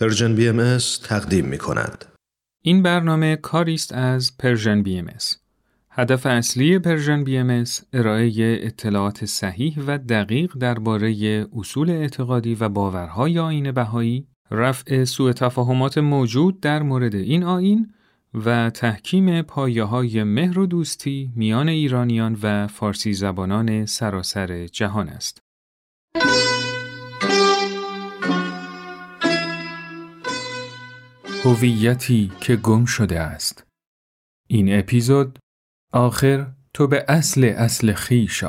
Persian BMS تقدیم می کند. این برنامه کاری است از Persian BMS هدف اصلی Persian BMS ارائه اطلاعات صحیح و دقیق درباره اصول اعتقادی و باورهای آیین بهایی، رفع سوء تفاهمات موجود در مورد این آیین و تحکیم پایه های مهر و دوستی میان ایرانیان و فارسی زبانان سراسر جهان است. هویتی که گم شده است. این اپیزود آخر تو به اصل اصل خیش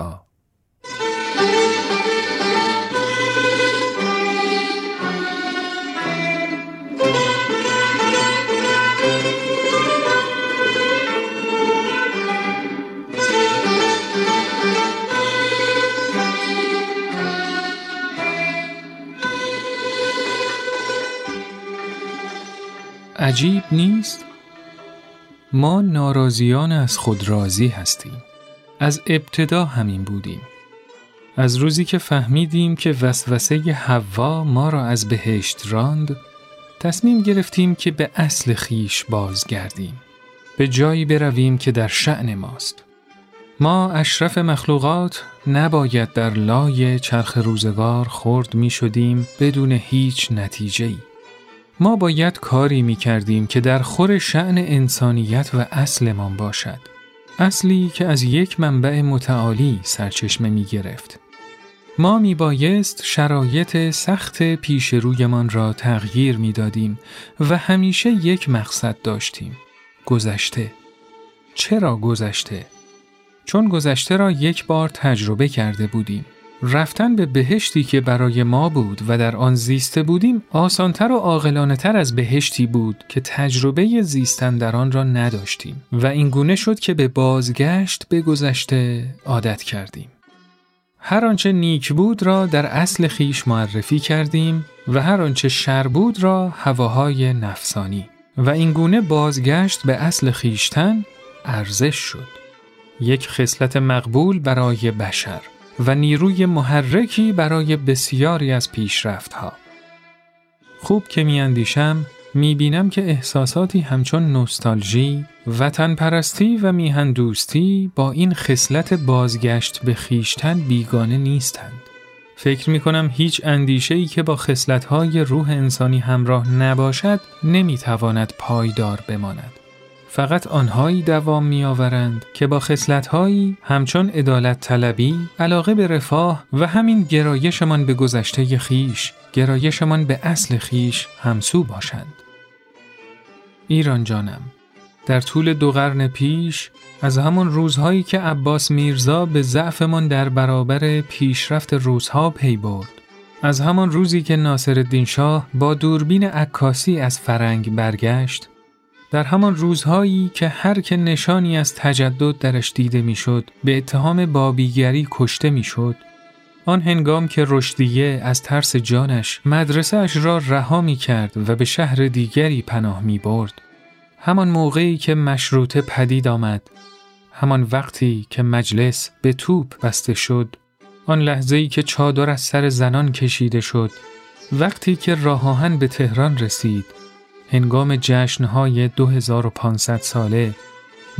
عجیب نیست؟ ما ناراضیان از خود راضی هستیم. از ابتدا همین بودیم. از روزی که فهمیدیم که وسوسه حوا ما را از بهشت راند، تصمیم گرفتیم که به اصل خیش بازگردیم. به جایی برویم که در شعن ماست. ما اشرف مخلوقات نباید در لای چرخ روزگار خرد می شدیم بدون هیچ نتیجه ای. ما باید کاری می کردیم که در خور شعن انسانیت و اصلمان باشد. اصلی که از یک منبع متعالی سرچشمه می گرفت. ما می بایست شرایط سخت پیش رویمان را تغییر می دادیم و همیشه یک مقصد داشتیم. گذشته. چرا گذشته؟ چون گذشته را یک بار تجربه کرده بودیم. رفتن به بهشتی که برای ما بود و در آن زیسته بودیم آسانتر و عاقلانه تر از بهشتی بود که تجربه زیستن در آن را نداشتیم و این گونه شد که به بازگشت به گذشته عادت کردیم. هر آنچه نیک بود را در اصل خیش معرفی کردیم و هر آنچه شر بود را هواهای نفسانی و این گونه بازگشت به اصل خیشتن ارزش شد. یک خصلت مقبول برای بشر و نیروی محرکی برای بسیاری از پیشرفتها. خوب که می اندیشم می بینم که احساساتی همچون نوستالژی، وطن پرستی و میهن دوستی با این خصلت بازگشت به خیشتن بیگانه نیستند. فکر می کنم هیچ اندیشه ای که با خصلت های روح انسانی همراه نباشد نمی تواند پایدار بماند. فقط آنهایی دوام می آورند که با خصلتهایی همچون عدالت طلبی، علاقه به رفاه و همین گرایشمان به گذشته خیش، گرایشمان به اصل خیش همسو باشند. ایران جانم در طول دو قرن پیش از همان روزهایی که عباس میرزا به ضعفمان در برابر پیشرفت روزها پی برد از همان روزی که ناصر شاه با دوربین عکاسی از فرنگ برگشت در همان روزهایی که هر که نشانی از تجدد درش دیده می‌شد به اتهام بابیگری کشته می‌شد آن هنگام که رشدیه از ترس جانش مدرسه اش را رها می کرد و به شهر دیگری پناه می برد. همان موقعی که مشروطه پدید آمد. همان وقتی که مجلس به توپ بسته شد. آن لحظه ای که چادر از سر زنان کشیده شد. وقتی که راه به تهران رسید. هنگام جشنهای 2500 ساله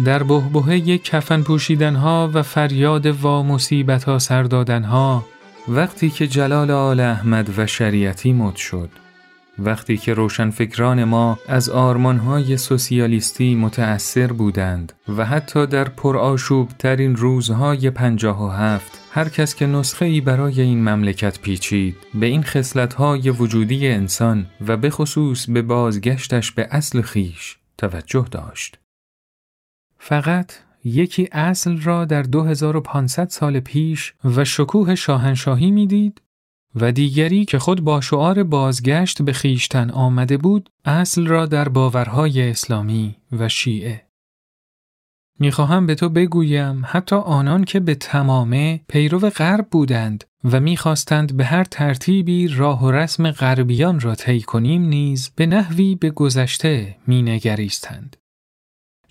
در بهبهه کفن پوشیدنها و فریاد و مصیبت ها سر وقتی که جلال آل احمد و شریعتی مد شد. وقتی که روشنفکران ما از آرمانهای سوسیالیستی متأثر بودند و حتی در پرآشوب ترین روزهای پنجاه و هفت هر کس که نسخه ای برای این مملکت پیچید به این خصلت‌های وجودی انسان و به خصوص به بازگشتش به اصل خیش توجه داشت. فقط یکی اصل را در 2500 سال پیش و شکوه شاهنشاهی می‌دید و دیگری که خود با شعار بازگشت به خیشتن آمده بود اصل را در باورهای اسلامی و شیعه می‌خواهم به تو بگویم حتی آنان که به تمامه پیرو غرب بودند و می‌خواستند به هر ترتیبی راه و رسم غربیان را طی کنیم نیز به نحوی به گذشته مینگریستند.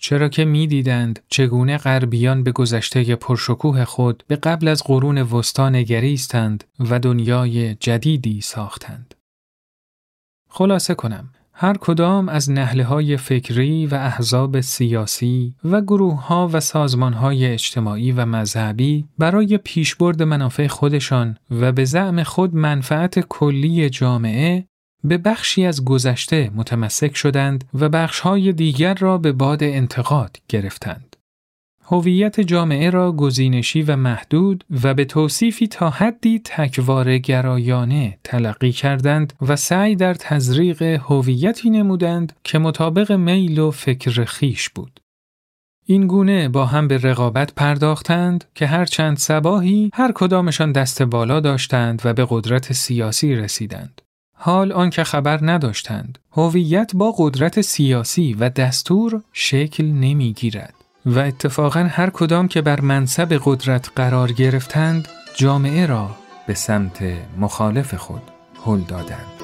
چرا که می‌دیدند چگونه غربیان به گذشته پرشکوه خود به قبل از قرون وسطا نگریستند و دنیای جدیدی ساختند. خلاصه کنم هر کدام از نهله های فکری و احزاب سیاسی و گروه ها و سازمان های اجتماعی و مذهبی برای پیشبرد منافع خودشان و به زعم خود منفعت کلی جامعه به بخشی از گذشته متمسک شدند و بخشهای دیگر را به باد انتقاد گرفتند. هویت جامعه را گزینشی و محدود و به توصیفی تا حدی تکوار گرایانه تلقی کردند و سعی در تزریق هویتی نمودند که مطابق میل و فکر خیش بود. این گونه با هم به رقابت پرداختند که هر چند سباهی هر کدامشان دست بالا داشتند و به قدرت سیاسی رسیدند. حال آنکه خبر نداشتند. هویت با قدرت سیاسی و دستور شکل نمی‌گیرد و اتفاقا هر کدام که بر منصب قدرت قرار گرفتند جامعه را به سمت مخالف خود هل دادند.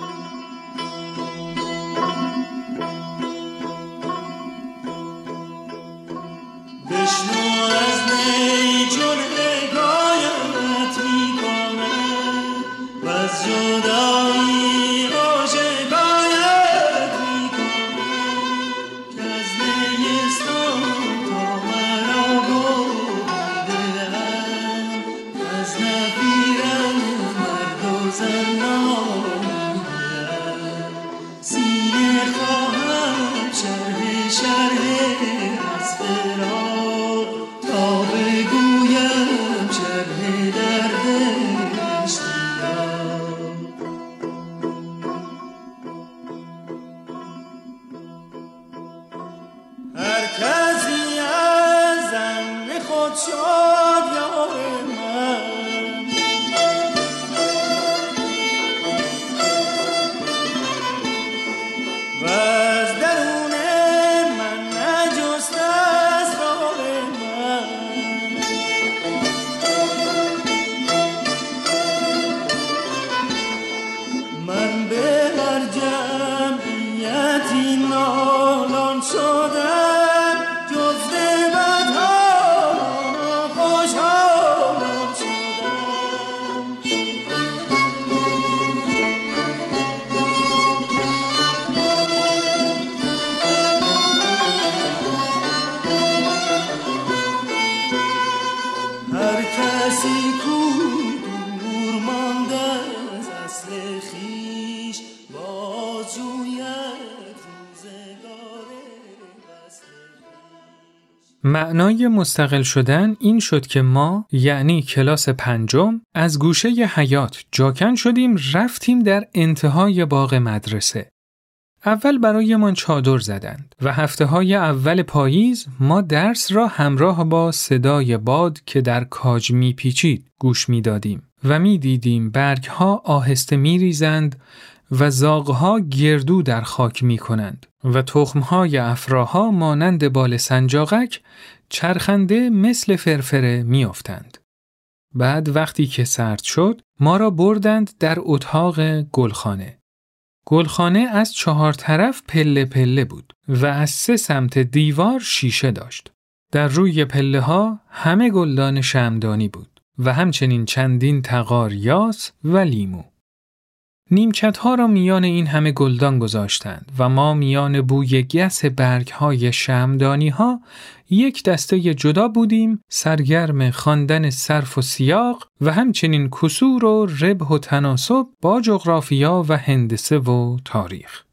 معنای مستقل شدن این شد که ما یعنی کلاس پنجم از گوشه ی حیات جاکن شدیم رفتیم در انتهای باغ مدرسه. اول برایمان چادر زدند و هفته های اول پاییز ما درس را همراه با صدای باد که در کاج میپیچید گوش می‌دادیم و می‌دیدیم برگ ها آهسته میریزند و زاغها گردو در خاک می کنند و تخمهای افراها مانند بال سنجاقک چرخنده مثل فرفره میافتند. بعد وقتی که سرد شد ما را بردند در اتاق گلخانه. گلخانه از چهار طرف پله پله بود و از سه سمت دیوار شیشه داشت. در روی پله ها همه گلدان شمدانی بود و همچنین چندین تقار یاس و لیمو. نیمکت ها را میان این همه گلدان گذاشتند و ما میان بوی گس برگ های شمدانی ها یک دسته جدا بودیم سرگرم خواندن صرف و سیاق و همچنین کسور و ربح و تناسب با جغرافیا و هندسه و تاریخ.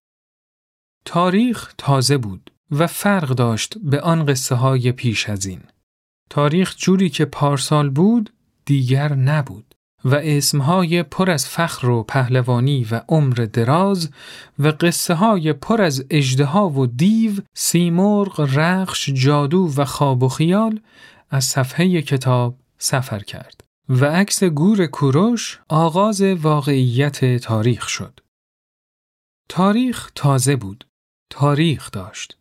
تاریخ تازه بود و فرق داشت به آن قصه های پیش از این. تاریخ جوری که پارسال بود دیگر نبود. و اسمهای پر از فخر و پهلوانی و عمر دراز و قصه های پر از اجدها و دیو، سیمرغ، رخش، جادو و خواب و خیال از صفحه کتاب سفر کرد و عکس گور کوروش آغاز واقعیت تاریخ شد. تاریخ تازه بود. تاریخ داشت.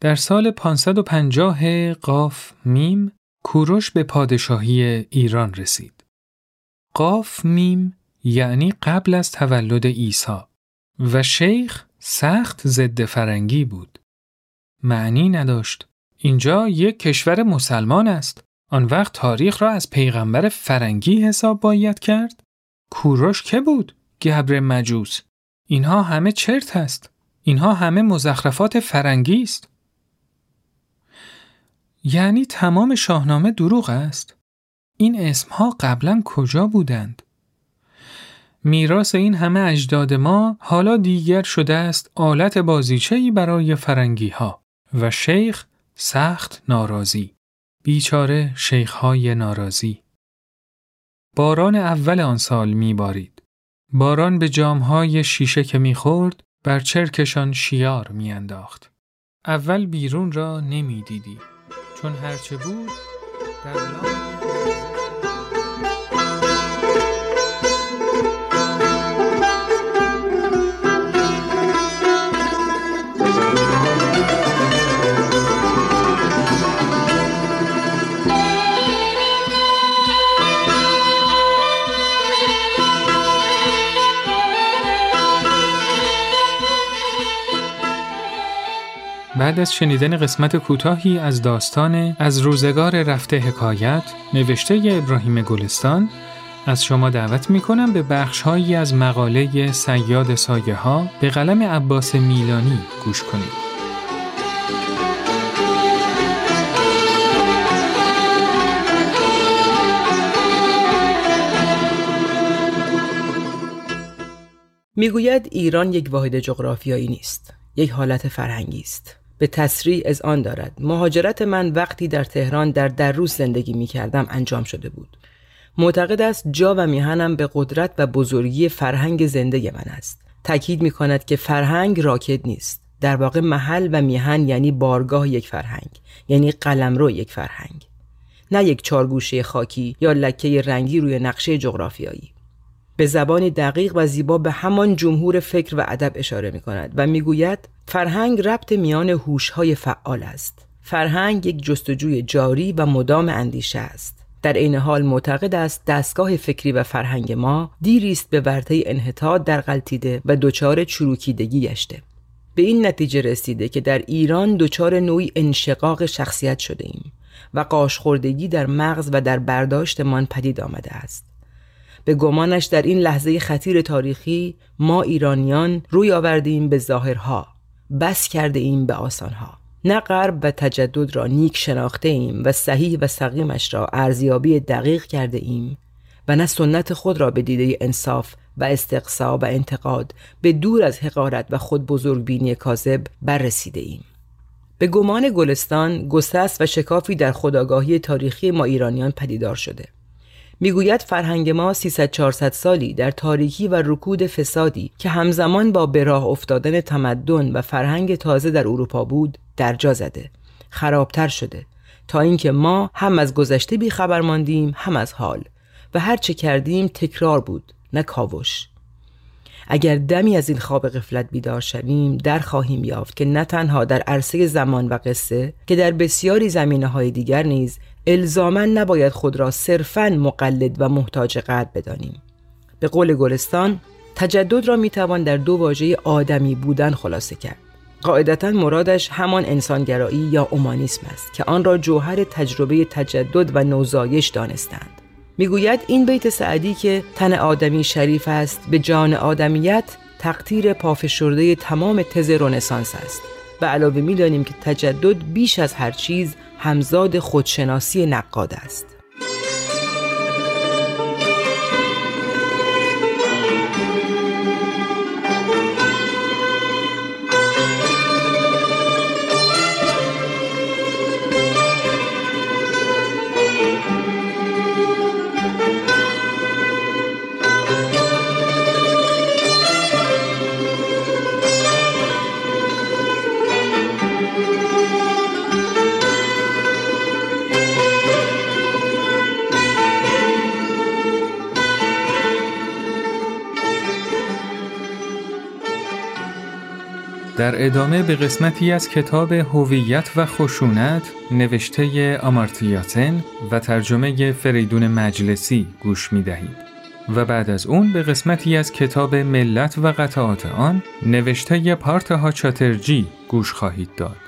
در سال 550 قاف میم کوروش به پادشاهی ایران رسید. قاف میم یعنی قبل از تولد عیسی و شیخ سخت ضد فرنگی بود. معنی نداشت. اینجا یک کشور مسلمان است. آن وقت تاریخ را از پیغمبر فرنگی حساب باید کرد؟ کوروش که بود؟ گبر مجوس. اینها همه چرت است. اینها همه مزخرفات فرنگی است. یعنی تمام شاهنامه دروغ است. این اسمها قبلا کجا بودند؟ میراث این همه اجداد ما حالا دیگر شده است آلت بازیچه‌ای برای فرنگی ها و شیخ سخت ناراضی بیچاره شیخهای ناراضی. باران اول آن سال میبارید. باران به جامهای شیشه که می‌خورد بر چرکشان شیار میانداخت. اول بیرون را نمی‌دیدی چون هرچه بود در بعد از شنیدن قسمت کوتاهی از داستان از روزگار رفته حکایت نوشته ابراهیم گلستان از شما دعوت می کنم به بخشهایی از مقاله سیاد سایه ها به قلم عباس میلانی گوش کنید. می‌گوید ایران یک واحد جغرافیایی نیست یک حالت فرهنگی است به تسریع از آن دارد. مهاجرت من وقتی در تهران در دروس زندگی می کردم انجام شده بود. معتقد است جا و میهنم به قدرت و بزرگی فرهنگ زنده من است. تاکید می کند که فرهنگ راکت نیست. در واقع محل و میهن یعنی بارگاه یک فرهنگ یعنی قلمرو یک فرهنگ. نه یک چارگوشه خاکی یا لکه رنگی روی نقشه جغرافیایی. به زبانی دقیق و زیبا به همان جمهور فکر و ادب اشاره می کند و می‌گوید فرهنگ ربط میان هوش‌های فعال است. فرهنگ یک جستجوی جاری و مدام اندیشه است. در عین حال معتقد است دستگاه فکری و فرهنگ ما دیری است به ورطه انحطاط در غلطیده و دچار چروکیدگی گشته به این نتیجه رسیده که در ایران دچار نوعی انشقاق شخصیت شده ایم و قاشخوردگی در مغز و در برداشتمان پدید آمده است. به گمانش در این لحظه خطیر تاریخی ما ایرانیان روی آوردیم به ظاهرها بس کرده ایم به آسانها. نه غرب و تجدد را نیک شناخته ایم و صحیح و سقیمش را ارزیابی دقیق کرده ایم و نه سنت خود را به دیده انصاف و استقصا و انتقاد به دور از حقارت و خود بزرگبینی کاذب بررسیده ایم به گمان گلستان گسست و شکافی در خداگاهی تاریخی ما ایرانیان پدیدار شده. می‌گوید فرهنگ ما 300 400 سالی در تاریکی و رکود فسادی که همزمان با به راه افتادن تمدن و فرهنگ تازه در اروپا بود درجا زده. خرابتر شده. تا اینکه ما هم از گذشته بی خبر ماندیم هم از حال. و هر چه کردیم تکرار بود نه کاوش. اگر دمی از این خواب غفلت بیدار شویم در خواهیم یافت که نه تنها در عرصه زمان و قصه که در بسیاری زمینه های دیگر نیز الزاما نباید خود را صرفا مقلد و محتاج قد بدانیم. به قول گلستان تجدد را می‌توان در دو واژه آدمی بودن خلاصه کرد. قاعدتا مرادش همان انسانگرایی یا اومانیسم است که آن را جوهر تجربه تجدد و نوزایش دانستند. می‌گوید این بیت سعدی که تن آدمی شریف است به جان آدمیت تقدیر پافشرده تمام تز رنسانس است. و علاوه می‌دانیم که تجدد بیش از هر چیز همزاد خودشناسی نقاد است. در ادامه به قسمتی از کتاب هویت و خشونت نوشته آمارتیاتن و ترجمه فریدون مجلسی گوش می دهید. و بعد از اون به قسمتی از کتاب ملت و قطعات آن نوشته پارتها چاترجی گوش خواهید داد.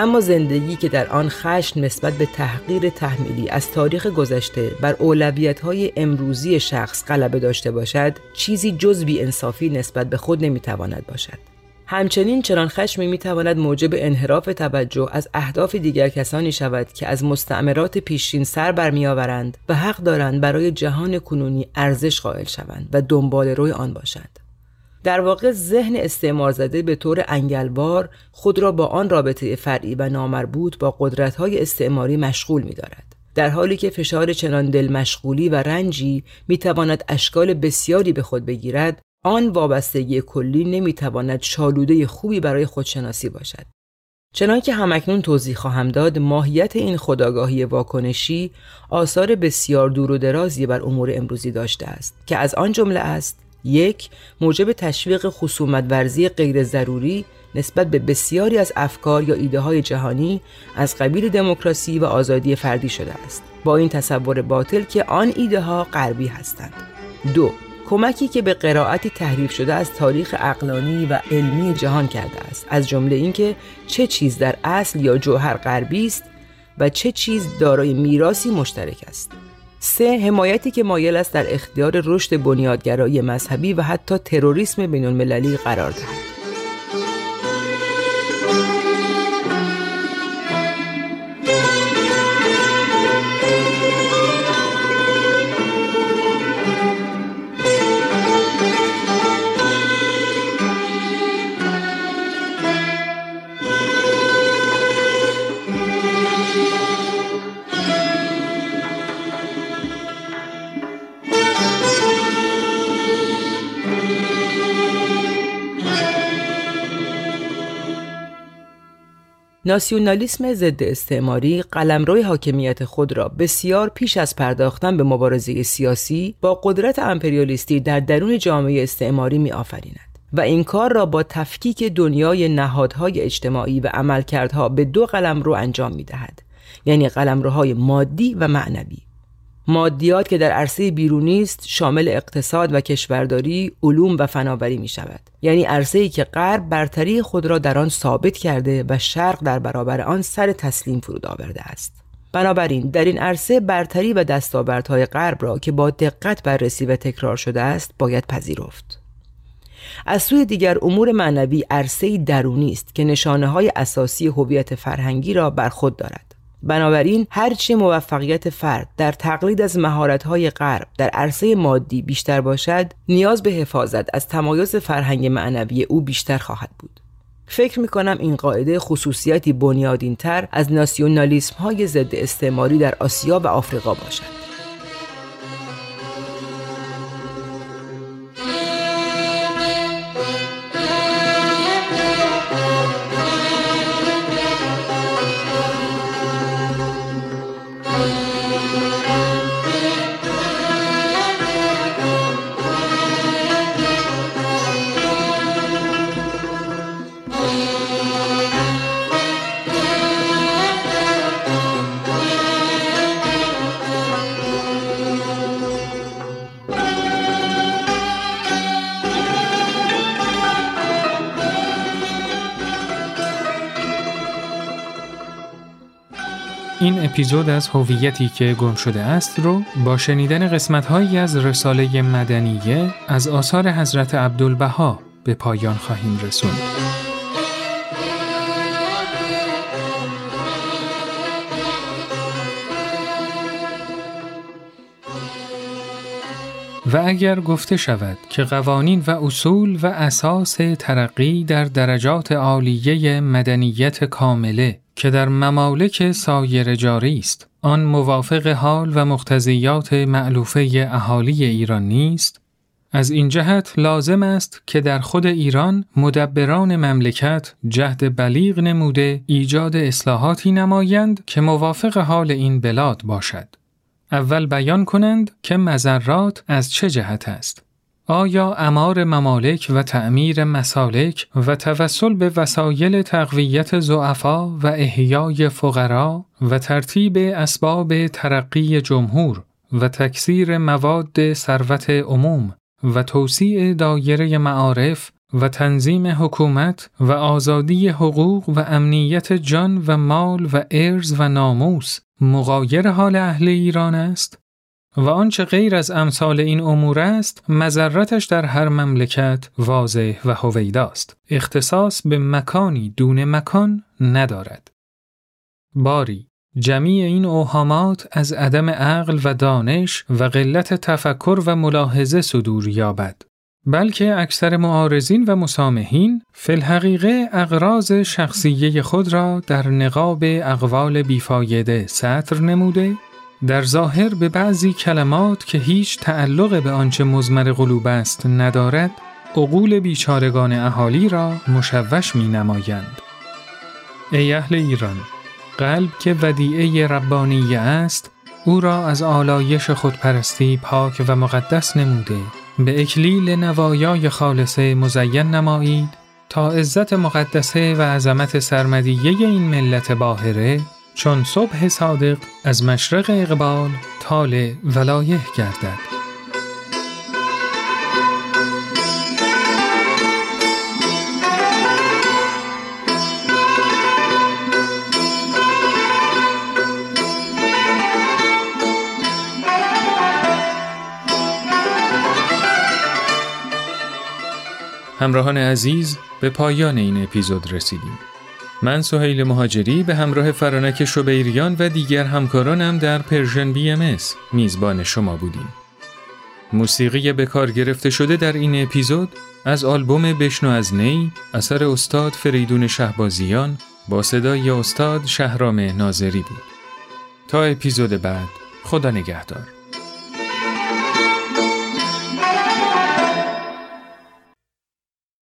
اما زندگی که در آن خشم نسبت به تحقیر تحمیلی از تاریخ گذشته بر اولویت های امروزی شخص غلبه داشته باشد چیزی جز بی انصافی نسبت به خود نمی‌تواند باشد. همچنین چنان خشمی می‌تواند موجب انحراف توجه از اهداف دیگر کسانی شود که از مستعمرات پیشین سر برمیآورند و حق دارند برای جهان کنونی ارزش قائل شوند و دنبال روی آن باشند. در واقع ذهن استعمار زده به طور انگلوار خود را با آن رابطه فرعی و نامربوط با قدرت‌های استعماری مشغول می دارد. در حالی که فشار چنان دل مشغولی و رنجی می تواند اشکال بسیاری به خود بگیرد آن وابستگی کلی نمی تواند شالوده خوبی برای خودشناسی باشد چنان که همکنون توضیح خواهم داد ماهیت این خداگاهی واکنشی آثار بسیار دور و درازی بر امور امروزی داشته است که از آن جمله است یک موجب تشویق خصومت ورزی غیر ضروری نسبت به بسیاری از افکار یا ایده های جهانی از قبیل دموکراسی و آزادی فردی شده است. با این تصور باطل که آن ایده ها غربی هستند. دو کمکی که به قرائتی تحریف شده از تاریخ اقلانی و علمی جهان کرده است. از جمله اینکه چه چیز در اصل یا جوهر غربی است و چه چیز دارای میراثی مشترک است. سه حمایتی که مایل است در اختیار رشد بنیادگرایی مذهبی و حتی تروریسم بین المللی قرار دهد. ناسیونالیسم ضد استعماری قلمروی حاکمیت خود را بسیار پیش از پرداختن به مبارزه سیاسی با قدرت امپریالیستی در درون جامعه استعماری می آفریند و این کار را با تفکیک دنیای نهادهای اجتماعی و عملکردها به دو قلمرو انجام می دهد یعنی قلمروهای مادی و معنوی. مادیات که در عرصه بیرونی است شامل اقتصاد و کشورداری، علوم و فناوری می شود. یعنی عرصه ای که غرب برتری خود را در آن ثابت کرده و شرق در برابر آن سر تسلیم فرود آورده است. بنابراین در این عرصه برتری و دستاوردهای غرب را که با دقت بررسی و تکرار شده است باید پذیرفت. از سوی دیگر امور معنوی عرصه درونی است که نشانه های اساسی هویت فرهنگی را بر خود دارد. بنابراین هرچی موفقیت فرد در تقلید از مهارت‌های غرب در عرصه مادی بیشتر باشد نیاز به حفاظت از تمایز فرهنگ معنوی او بیشتر خواهد بود. فکر می کنم این قاعده خصوصیتی بنیادین تر از ناسیونالیسم های ضد استعماری در آسیا و آفریقا باشد. اپیزود از هویتی که گم شده است رو با شنیدن قسمتهایی از رساله مدنیه از آثار حضرت عبدالبها به پایان خواهیم رسوند. و اگر گفته شود که قوانین و اصول و اساس ترقی در درجات عالیه مدنیت کامله که در ممالک سایر جاری است. آن موافق حال و مقتضیات معلوفه اهالی ایران نیست. از این جهت لازم است که در خود ایران مدبران مملکت جهد بلیغ نموده ایجاد اصلاحاتی نمایند که موافق حال این بلاد باشد. اول بیان کنند که مذرات از چه جهت است. آیا امار ممالک و تعمیر مسالک و توسل به وسایل تقویت زعفا و احیای فقرا و ترتیب اسباب ترقی جمهور و تکثیر مواد ثروت عموم و توسیع دایره معارف و تنظیم حکومت و آزادی حقوق و امنیت جان و مال و ارز و ناموس مغایر حال اهل ایران است؟ و آنچه غیر از امثال این امور است مذرتش در هر مملکت واضح و هویداست. اختصاص به مکانی دون مکان ندارد. باری جمیع این اوهامات از عدم عقل و دانش و قلت تفکر و ملاحظه صدور یابد. بلکه اکثر معارضین و مسامحین فی الحقیقه اقراض شخصیه خود را در نقاب اقوال بیفایده سطر نموده در ظاهر به بعضی کلمات که هیچ تعلق به آنچه مزمر قلوب است ندارد عقول بیچارگان اهالی را مشوش می نمایند. ای اهل ایران قلب که ودیعه ربانی است او را از آلایش خودپرستی پاک و مقدس نموده به اکلیل نوایای خالصه مزین نمایید تا عزت مقدسه و عظمت سرمدیه این ملت باهره چون صبح صادق از مشرق اقبال طال ولایه گردد همراهان عزیز به پایان این اپیزود رسیدیم. من سهیل مهاجری به همراه فرانک شبیریان و دیگر همکارانم در Persian BMS میزبان شما بودیم. موسیقی به کار گرفته شده در این اپیزود از آلبوم بشنو از نی اثر استاد فریدون شهبازیان با صدای استاد شهرام ناظری بود. تا اپیزود بعد خدا نگهدار.